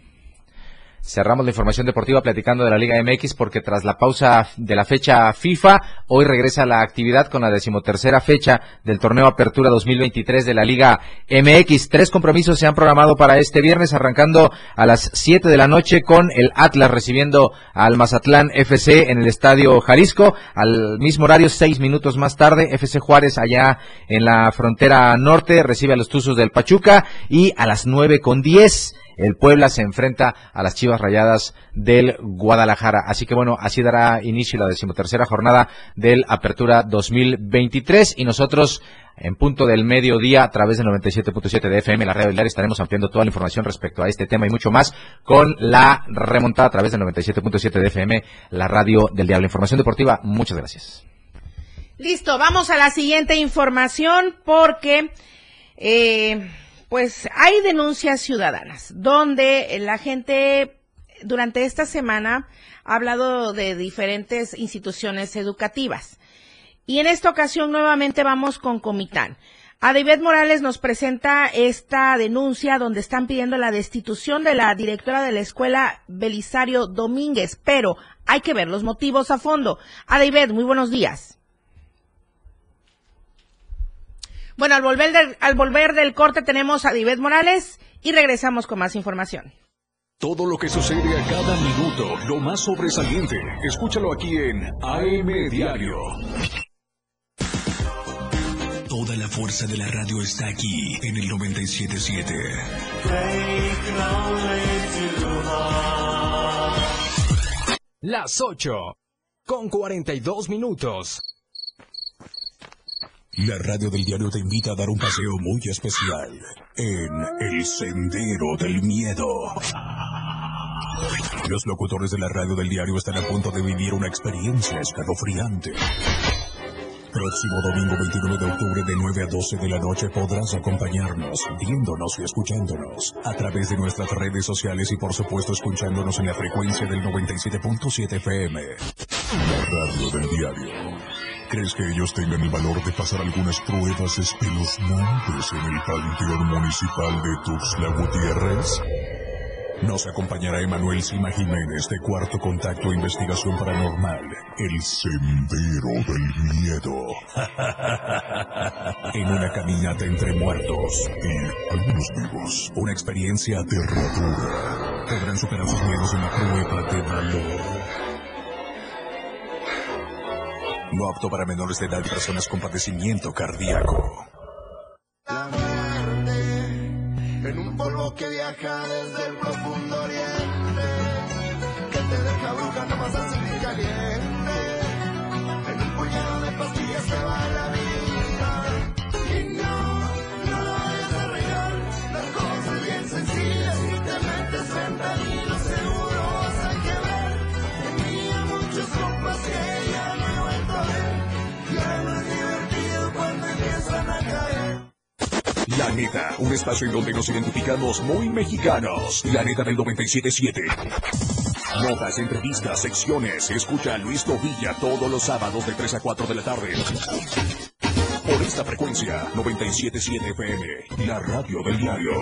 Cerramos la información deportiva platicando de la Liga MX porque tras la pausa de la fecha FIFA, hoy regresa la actividad con la decimotercera fecha del torneo Apertura 2023 de la Liga MX. Tres compromisos se han programado para este viernes, arrancando a las 7 de la noche con el Atlas recibiendo al Mazatlán FC en el Estadio Jalisco. Al mismo horario, seis minutos más tarde, FC Juárez allá en la frontera norte recibe a los Tuzos del Pachuca y a las nueve con diez el Puebla se enfrenta a las Chivas Rayadas del Guadalajara. Así que bueno, así dará inicio la decimotercera jornada del Apertura 2023 y nosotros en punto del mediodía a través del 97.7 de FM, la radio diario, estaremos ampliando toda la información respecto a este tema y mucho más con la remontada a través del 97.7 de FM, la radio del diario. Información deportiva, muchas gracias. Listo, vamos a la siguiente información porque eh, pues hay denuncias ciudadanas donde la gente durante esta semana ha hablado de diferentes instituciones educativas. Y en esta ocasión nuevamente vamos con Comitán. David Morales nos presenta esta denuncia donde están pidiendo la destitución de la directora de la escuela Belisario Domínguez, pero hay que ver los motivos a fondo. David, muy buenos días. Bueno, al volver del, al volver del corte tenemos a Divet Morales y regresamos con más información. Todo lo que sucede a cada minuto, lo más sobresaliente, escúchalo aquí en AM Diario. Toda la fuerza de la radio está aquí en el 977. Las 8 con 42 minutos. La radio del diario te invita a dar un paseo muy especial en El Sendero del Miedo. Los locutores de la radio del diario están a punto de vivir una experiencia escalofriante. Próximo domingo 29 de octubre de 9 a 12 de la noche podrás acompañarnos, viéndonos y escuchándonos a través de nuestras redes sociales y por supuesto escuchándonos en la frecuencia del 97.7 FM. La radio del diario. ¿Crees que ellos tengan el valor de pasar algunas pruebas espeluznantes en el Panteón Municipal de Tuxtla Gutiérrez? Nos acompañará Emanuel Sima Jiménez de Cuarto Contacto Investigación Paranormal, El Sendero del Miedo. en una caminata entre muertos y algunos vivos. Una experiencia aterradora. Podrán superar sus miedos en la prueba de valor. No apto para menores de edad y personas con padecimiento cardíaco. La muerte en un polvo que viaja desde el profundo La neta, un espacio en donde nos identificamos muy mexicanos. La neta del 977. Notas, entrevistas, secciones. Escucha a Luis Tovilla todos los sábados de 3 a 4 de la tarde. Por esta frecuencia, 977 FM, la radio del diario.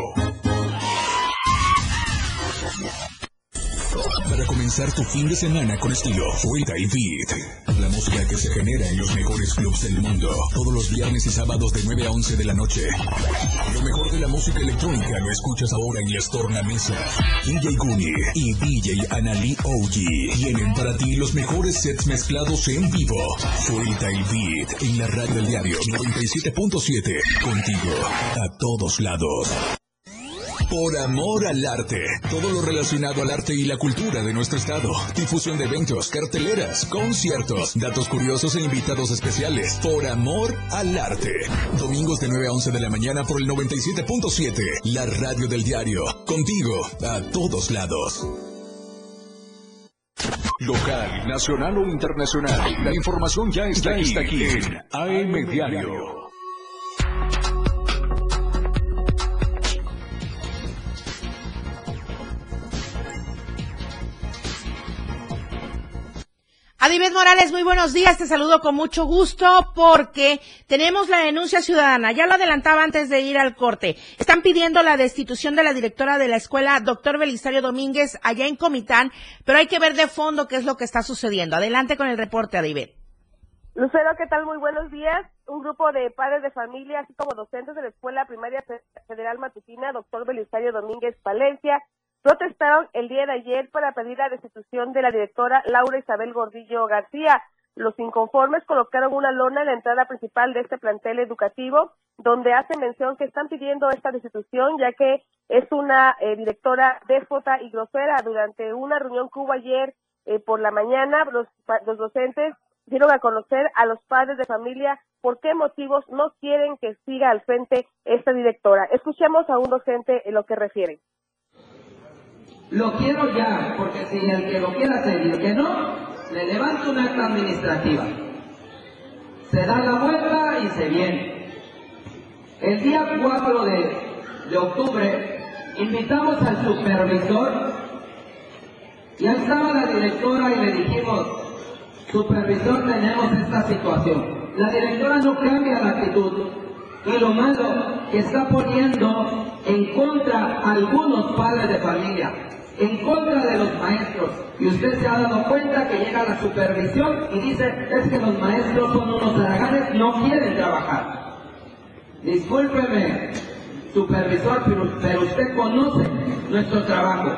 Para comenzar tu fin de semana con estilo, Suelta y Beat. La música que se genera en los mejores clubs del mundo. Todos los viernes y sábados de 9 a 11 de la noche. Lo mejor de la música electrónica lo escuchas ahora en las tornamesas. DJ Guni y DJ Anali OG tienen para ti los mejores sets mezclados en vivo. Suelta el Beat en la radio del diario 97.7. Contigo a todos lados. Por amor al arte. Todo lo relacionado al arte y la cultura de nuestro estado. Difusión de eventos, carteleras, conciertos, datos curiosos e invitados especiales. Por amor al arte. Domingos de 9 a 11 de la mañana por el 97.7. La radio del diario. Contigo a todos lados. Local, nacional o internacional. La información ya está, aquí, está aquí en AM Diario. Adibet Morales, muy buenos días, te saludo con mucho gusto porque tenemos la denuncia ciudadana, ya lo adelantaba antes de ir al corte. Están pidiendo la destitución de la directora de la escuela, doctor Belisario Domínguez, allá en Comitán, pero hay que ver de fondo qué es lo que está sucediendo. Adelante con el reporte, Adibet. Lucero, ¿qué tal? Muy buenos días. Un grupo de padres de familia, así como docentes de la Escuela Primaria Federal Matutina, doctor Belisario Domínguez Palencia, protestaron el día de ayer para pedir la destitución de la directora Laura Isabel Gordillo García. Los inconformes colocaron una lona en la entrada principal de este plantel educativo, donde hacen mención que están pidiendo esta destitución, ya que es una eh, directora déspota y grosera. Durante una reunión que hubo ayer eh, por la mañana, los, los docentes dieron a conocer a los padres de familia por qué motivos no quieren que siga al frente esta directora. Escuchemos a un docente en lo que refiere. Lo quiero ya, porque si el que lo quiera hacer el que no, le levanta una acta administrativa. Se da la vuelta y se viene. El día 4 de, de octubre invitamos al supervisor y ahí estaba la directora y le dijimos, supervisor tenemos esta situación. La directora no cambia la actitud y lo malo que está poniendo en contra a algunos padres de familia en contra de los maestros. Y usted se ha dado cuenta que llega la supervisión y dice, es que los maestros son unos haraganes, no quieren trabajar. Discúlpeme, supervisor, pero, usted conoce nuestro trabajo.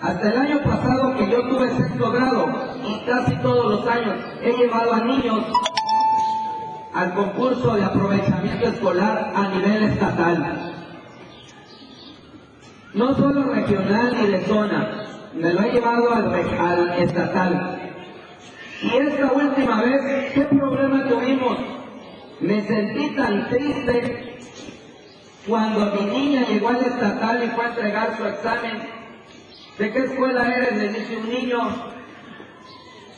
Hasta el año pasado que yo tuve sexto grado y casi todos los años he llevado a niños al concurso de aprovechamiento escolar a nivel estatal no solo regional ni de zona, me lo he llevado al, estatal. Y esta última vez, ¿qué problema tuvimos? Me sentí tan triste cuando mi niña llegó al estatal y fue a entregar su examen. ¿De qué escuela eres? Le dice un niño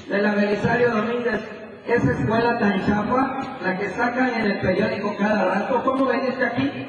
de la Belisario Domínguez. Esa escuela tan chapa, la que sacan en el periódico cada rato. ¿Cómo veniste aquí?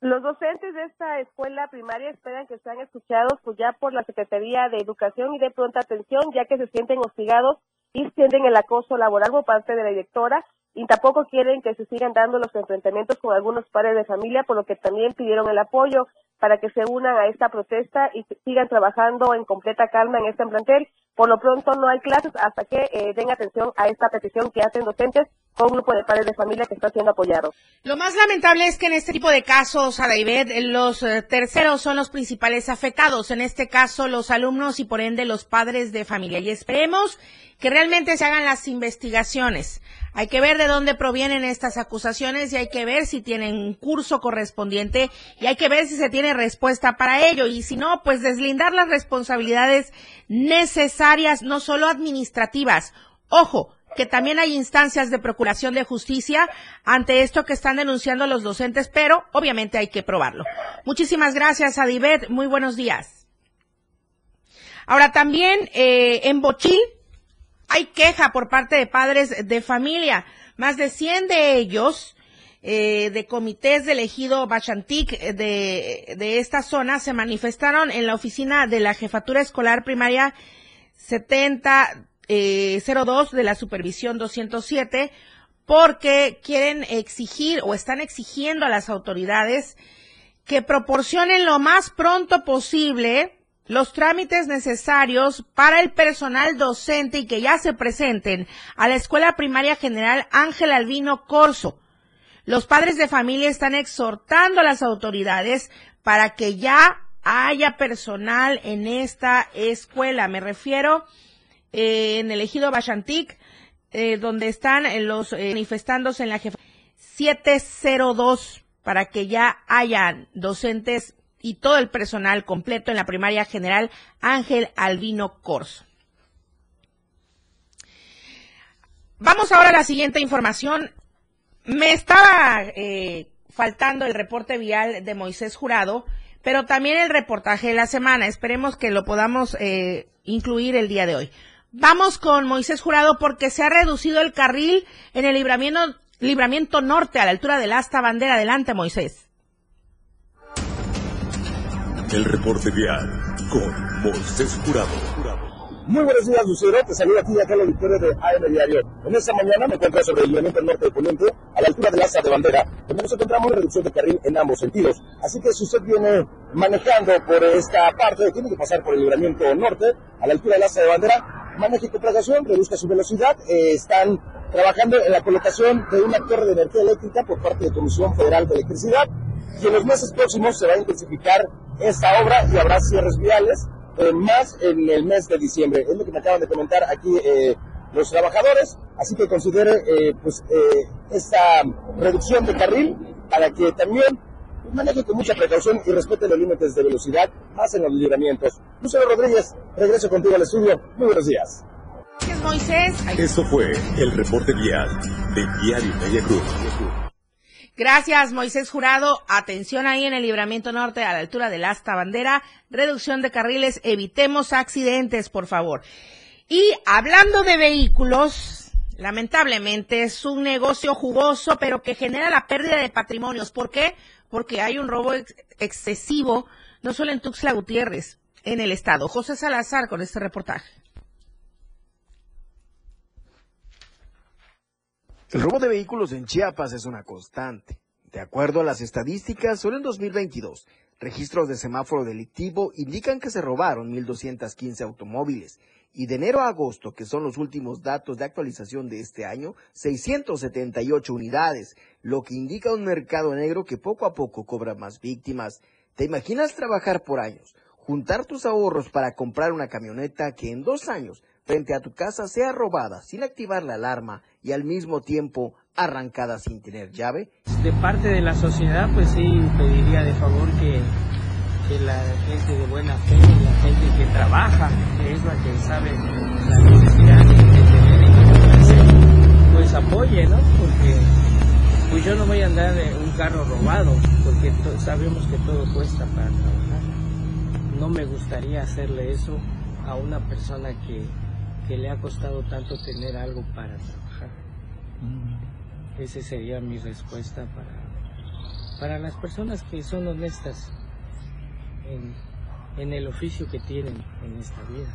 Los docentes de esta escuela primaria esperan que sean escuchados pues ya por la Secretaría de Educación y de Pronta Atención, ya que se sienten hostigados y sienten el acoso laboral por parte de la directora y tampoco quieren que se sigan dando los enfrentamientos con algunos padres de familia, por lo que también pidieron el apoyo para que se unan a esta protesta y sigan trabajando en completa calma en este plantel. Por lo pronto no hay clases hasta que eh, den atención a esta petición que hacen docentes con un grupo de padres de familia que está siendo apoyado. Lo más lamentable es que en este tipo de casos, Adaibet, los eh, terceros son los principales afectados. En este caso, los alumnos y por ende los padres de familia. Y esperemos que realmente se hagan las investigaciones. Hay que ver de dónde provienen estas acusaciones y hay que ver si tienen un curso correspondiente y hay que ver si se tiene respuesta para ello. Y si no, pues deslindar las responsabilidades necesarias, no solo administrativas. Ojo, que también hay instancias de procuración de justicia ante esto que están denunciando los docentes, pero obviamente hay que probarlo. Muchísimas gracias, Adibet. Muy buenos días. Ahora también eh, en Bochil hay queja por parte de padres de familia. Más de 100 de ellos, eh, de comités de elegido Bachantic eh, de, de esta zona, se manifestaron en la oficina de la Jefatura Escolar Primaria 7002 eh, de la Supervisión 207 porque quieren exigir o están exigiendo a las autoridades que proporcionen lo más pronto posible los trámites necesarios para el personal docente y que ya se presenten a la Escuela Primaria General Ángel Albino Corso. Los padres de familia están exhortando a las autoridades para que ya haya personal en esta escuela. Me refiero eh, en el ejido Bachantic, eh, donde están los eh, manifestándose en la jefa 702 para que ya haya docentes y todo el personal completo en la primaria general Ángel Albino Corso. Vamos ahora a la siguiente información. Me estaba eh, faltando el reporte vial de Moisés Jurado, pero también el reportaje de la semana. Esperemos que lo podamos eh, incluir el día de hoy. Vamos con Moisés Jurado porque se ha reducido el carril en el libramiento, libramiento norte a la altura del asta bandera. Adelante, Moisés. El reporte vial con Moisés Jurado. Muy buenos días, Lucero. Te saluda aquí acá en el auditorio de AM Diario. En esta mañana me encuentro sobre el lineamiento norte de Poniente, a la altura del asa de bandera, donde nos encontramos una reducción de carril en ambos sentidos. Así que si usted viene manejando por esta parte, tiene que pasar por el libramiento norte, a la altura del asa de bandera, maneje con precaución, reduzca su velocidad. Eh, están trabajando en la colocación de una torre de energía eléctrica por parte de Comisión Federal de Electricidad. Y en los meses próximos se va a intensificar esta obra y habrá cierres viales eh, más en el mes de diciembre. Es lo que me acaban de comentar aquí eh, los trabajadores, así que considere eh, pues esta reducción de carril para que también maneje con mucha precaución y respete los límites de velocidad, más en los libramientos. Lucero Rodríguez, regreso contigo al estudio. Muy buenos días. Gracias, Moisés. Esto fue el reporte vial de Diario Media Cruz. Gracias, Moisés Jurado. Atención ahí en el libramiento norte a la altura del asta bandera. Reducción de carriles. Evitemos accidentes, por favor. Y hablando de vehículos, lamentablemente es un negocio jugoso, pero que genera la pérdida de patrimonios. ¿Por qué? Porque hay un robo ex excesivo, no solo en Tuxtla Gutiérrez, en el estado. José Salazar con este reportaje. El robo de vehículos en Chiapas es una constante. De acuerdo a las estadísticas, solo en 2022, registros de semáforo delictivo indican que se robaron 1.215 automóviles y de enero a agosto, que son los últimos datos de actualización de este año, 678 unidades, lo que indica un mercado negro que poco a poco cobra más víctimas. ¿Te imaginas trabajar por años, juntar tus ahorros para comprar una camioneta que en dos años frente a tu casa sea robada sin activar la alarma y al mismo tiempo arrancada sin tener llave? De parte de la sociedad, pues sí, pediría de favor que, que la gente de buena fe, la gente que trabaja, que es la que sabe la necesidad de tener pues apoye, ¿no? Porque pues yo no voy a andar en un carro robado, porque sabemos que todo cuesta para trabajar. No me gustaría hacerle eso a una persona que, que le ha costado tanto tener algo para trabajar. Mm. Esa sería mi respuesta para, para las personas que son honestas en, en el oficio que tienen en esta vida.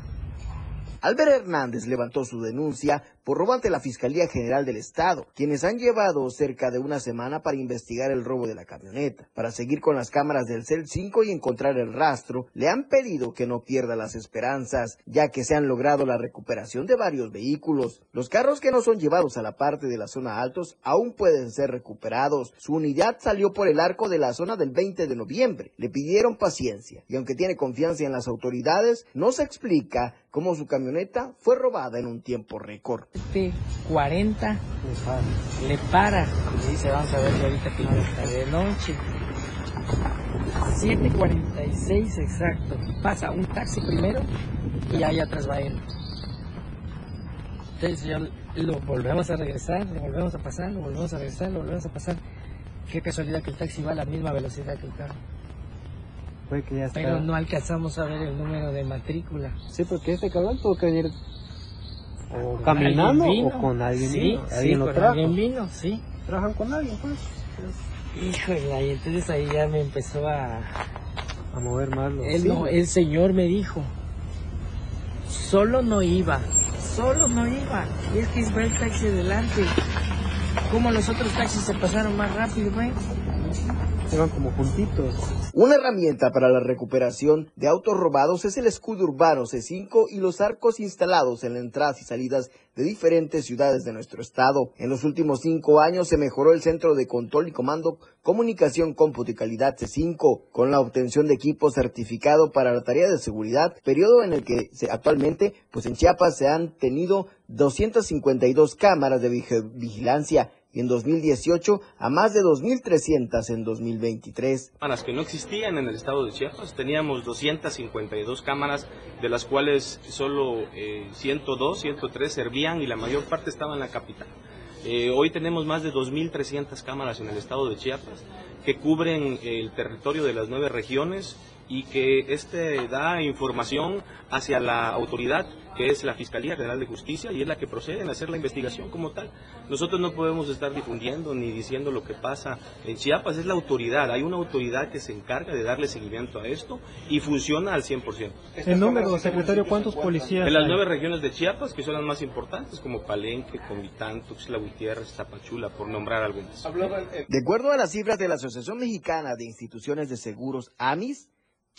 Albert Hernández levantó su denuncia por robo ante la Fiscalía General del Estado, quienes han llevado cerca de una semana para investigar el robo de la camioneta. Para seguir con las cámaras del CEL 5 y encontrar el rastro, le han pedido que no pierda las esperanzas, ya que se han logrado la recuperación de varios vehículos. Los carros que no son llevados a la parte de la zona altos aún pueden ser recuperados. Su unidad salió por el arco de la zona del 20 de noviembre. Le pidieron paciencia y aunque tiene confianza en las autoridades, no se explica cómo su camioneta fue robada en un tiempo récord. Este 40 le para, y dice, vamos a ver ahorita que está de noche. 7.46 exacto. Pasa un taxi primero y ahí atrás va él. Entonces ya lo volvemos a regresar, lo volvemos a pasar, lo volvemos a regresar, lo volvemos a pasar. Qué casualidad que el taxi va a la misma velocidad que el carro. Pero no alcanzamos a ver el número de matrícula. Sí, porque este cabrón tuvo que venir o caminando o con alguien sí, vino. Sí, con alguien vino, sí. Trabajan con alguien, pues. Híjole, y entonces ahí ya me empezó a... A mover más los... El, no, el señor me dijo, solo no iba, solo no iba. Y es que va el taxi adelante. Como los otros taxis se pasaron más rápido, güey Una herramienta para la recuperación de autos robados es el escudo urbano C5 y los arcos instalados en las entradas y salidas de diferentes ciudades de nuestro estado. En los últimos cinco años se mejoró el centro de control y comando comunicación, cómputo calidad C5 con la obtención de equipo certificado para la tarea de seguridad, periodo en el que actualmente pues en Chiapas se han tenido 252 cámaras de vigilancia y en 2018 a más de 2.300 en 2023. Cámaras que no existían en el estado de Chiapas, teníamos 252 cámaras, de las cuales solo 102, eh, 103 servían y la mayor parte estaba en la capital. Eh, hoy tenemos más de 2.300 cámaras en el estado de Chiapas que cubren el territorio de las nueve regiones y que este da información hacia la autoridad que es la Fiscalía General de Justicia y es la que procede a hacer la investigación como tal. Nosotros no podemos estar difundiendo ni diciendo lo que pasa en Chiapas, es la autoridad, hay una autoridad que se encarga de darle seguimiento a esto y funciona al 100%. El número, secretario, ¿cuántos policías? En las nueve regiones de Chiapas, que son las más importantes, como Palenque, Comitán, Tuxtla Gutiérrez, Tapachula, por nombrar algunas. De acuerdo a las cifras de la Asociación Mexicana de Instituciones de Seguros, AMIS,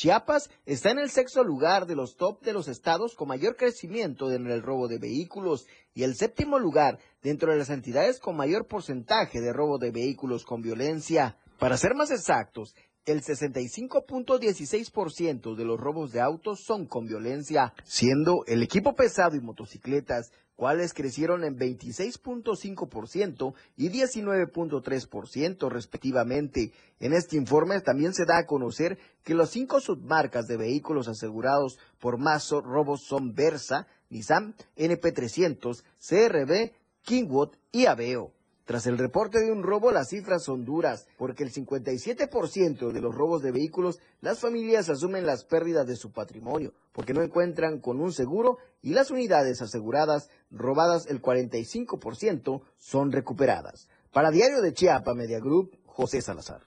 Chiapas está en el sexto lugar de los top de los estados con mayor crecimiento en el robo de vehículos y el séptimo lugar dentro de las entidades con mayor porcentaje de robo de vehículos con violencia. Para ser más exactos, el 65.16% de los robos de autos son con violencia, siendo el equipo pesado y motocicletas, cuales crecieron en 26.5% y 19.3% respectivamente. En este informe también se da a conocer que las cinco submarcas de vehículos asegurados por más robos son Versa, Nissan, NP300, CRB, Kingwood y Aveo. Tras el reporte de un robo, las cifras son duras, porque el 57% de los robos de vehículos, las familias asumen las pérdidas de su patrimonio, porque no encuentran con un seguro y las unidades aseguradas, robadas el 45%, son recuperadas. Para Diario de Chiapa Media Group, José Salazar.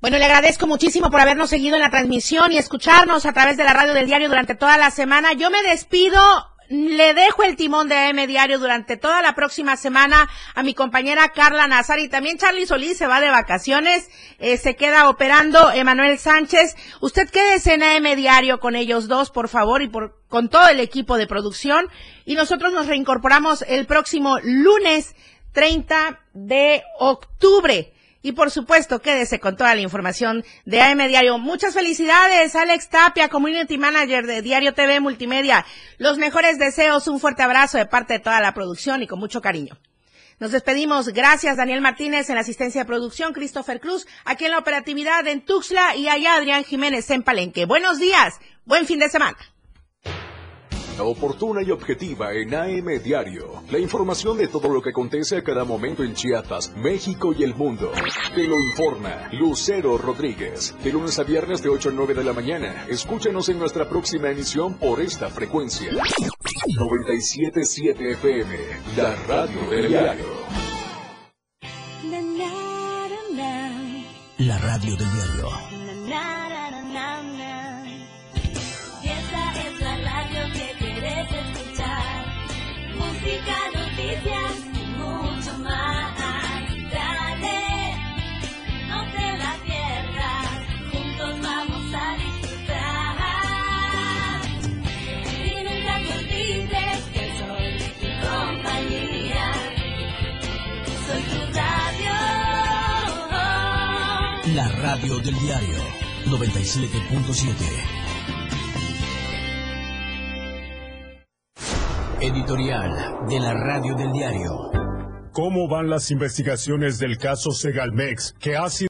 Bueno, le agradezco muchísimo por habernos seguido en la transmisión y escucharnos a través de la radio del diario durante toda la semana. Yo me despido. Le dejo el timón de AM Diario durante toda la próxima semana a mi compañera Carla Nazar y también Charlie Solís se va de vacaciones, eh, se queda operando Emanuel Sánchez. Usted quédese en AM Diario con ellos dos, por favor, y por, con todo el equipo de producción. Y nosotros nos reincorporamos el próximo lunes 30 de octubre. Y por supuesto, quédese con toda la información de AM Diario. Muchas felicidades, Alex Tapia, Community Manager de Diario TV Multimedia. Los mejores deseos, un fuerte abrazo de parte de toda la producción y con mucho cariño. Nos despedimos. Gracias, Daniel Martínez en la asistencia de producción, Christopher Cruz, aquí en la operatividad en Tuxtla y allá Adrián Jiménez en Palenque. Buenos días, buen fin de semana. Oportuna y objetiva en AM Diario. La información de todo lo que acontece a cada momento en Chiapas, México y el mundo. Te lo informa Lucero Rodríguez. De lunes a viernes de 8 a 9 de la mañana. Escúchanos en nuestra próxima emisión por esta frecuencia. 977 FM, la radio del diario. La radio del diario. Radio del diario 97.7. Editorial de la radio del diario. ¿Cómo van las investigaciones del caso Segalmex que ha sido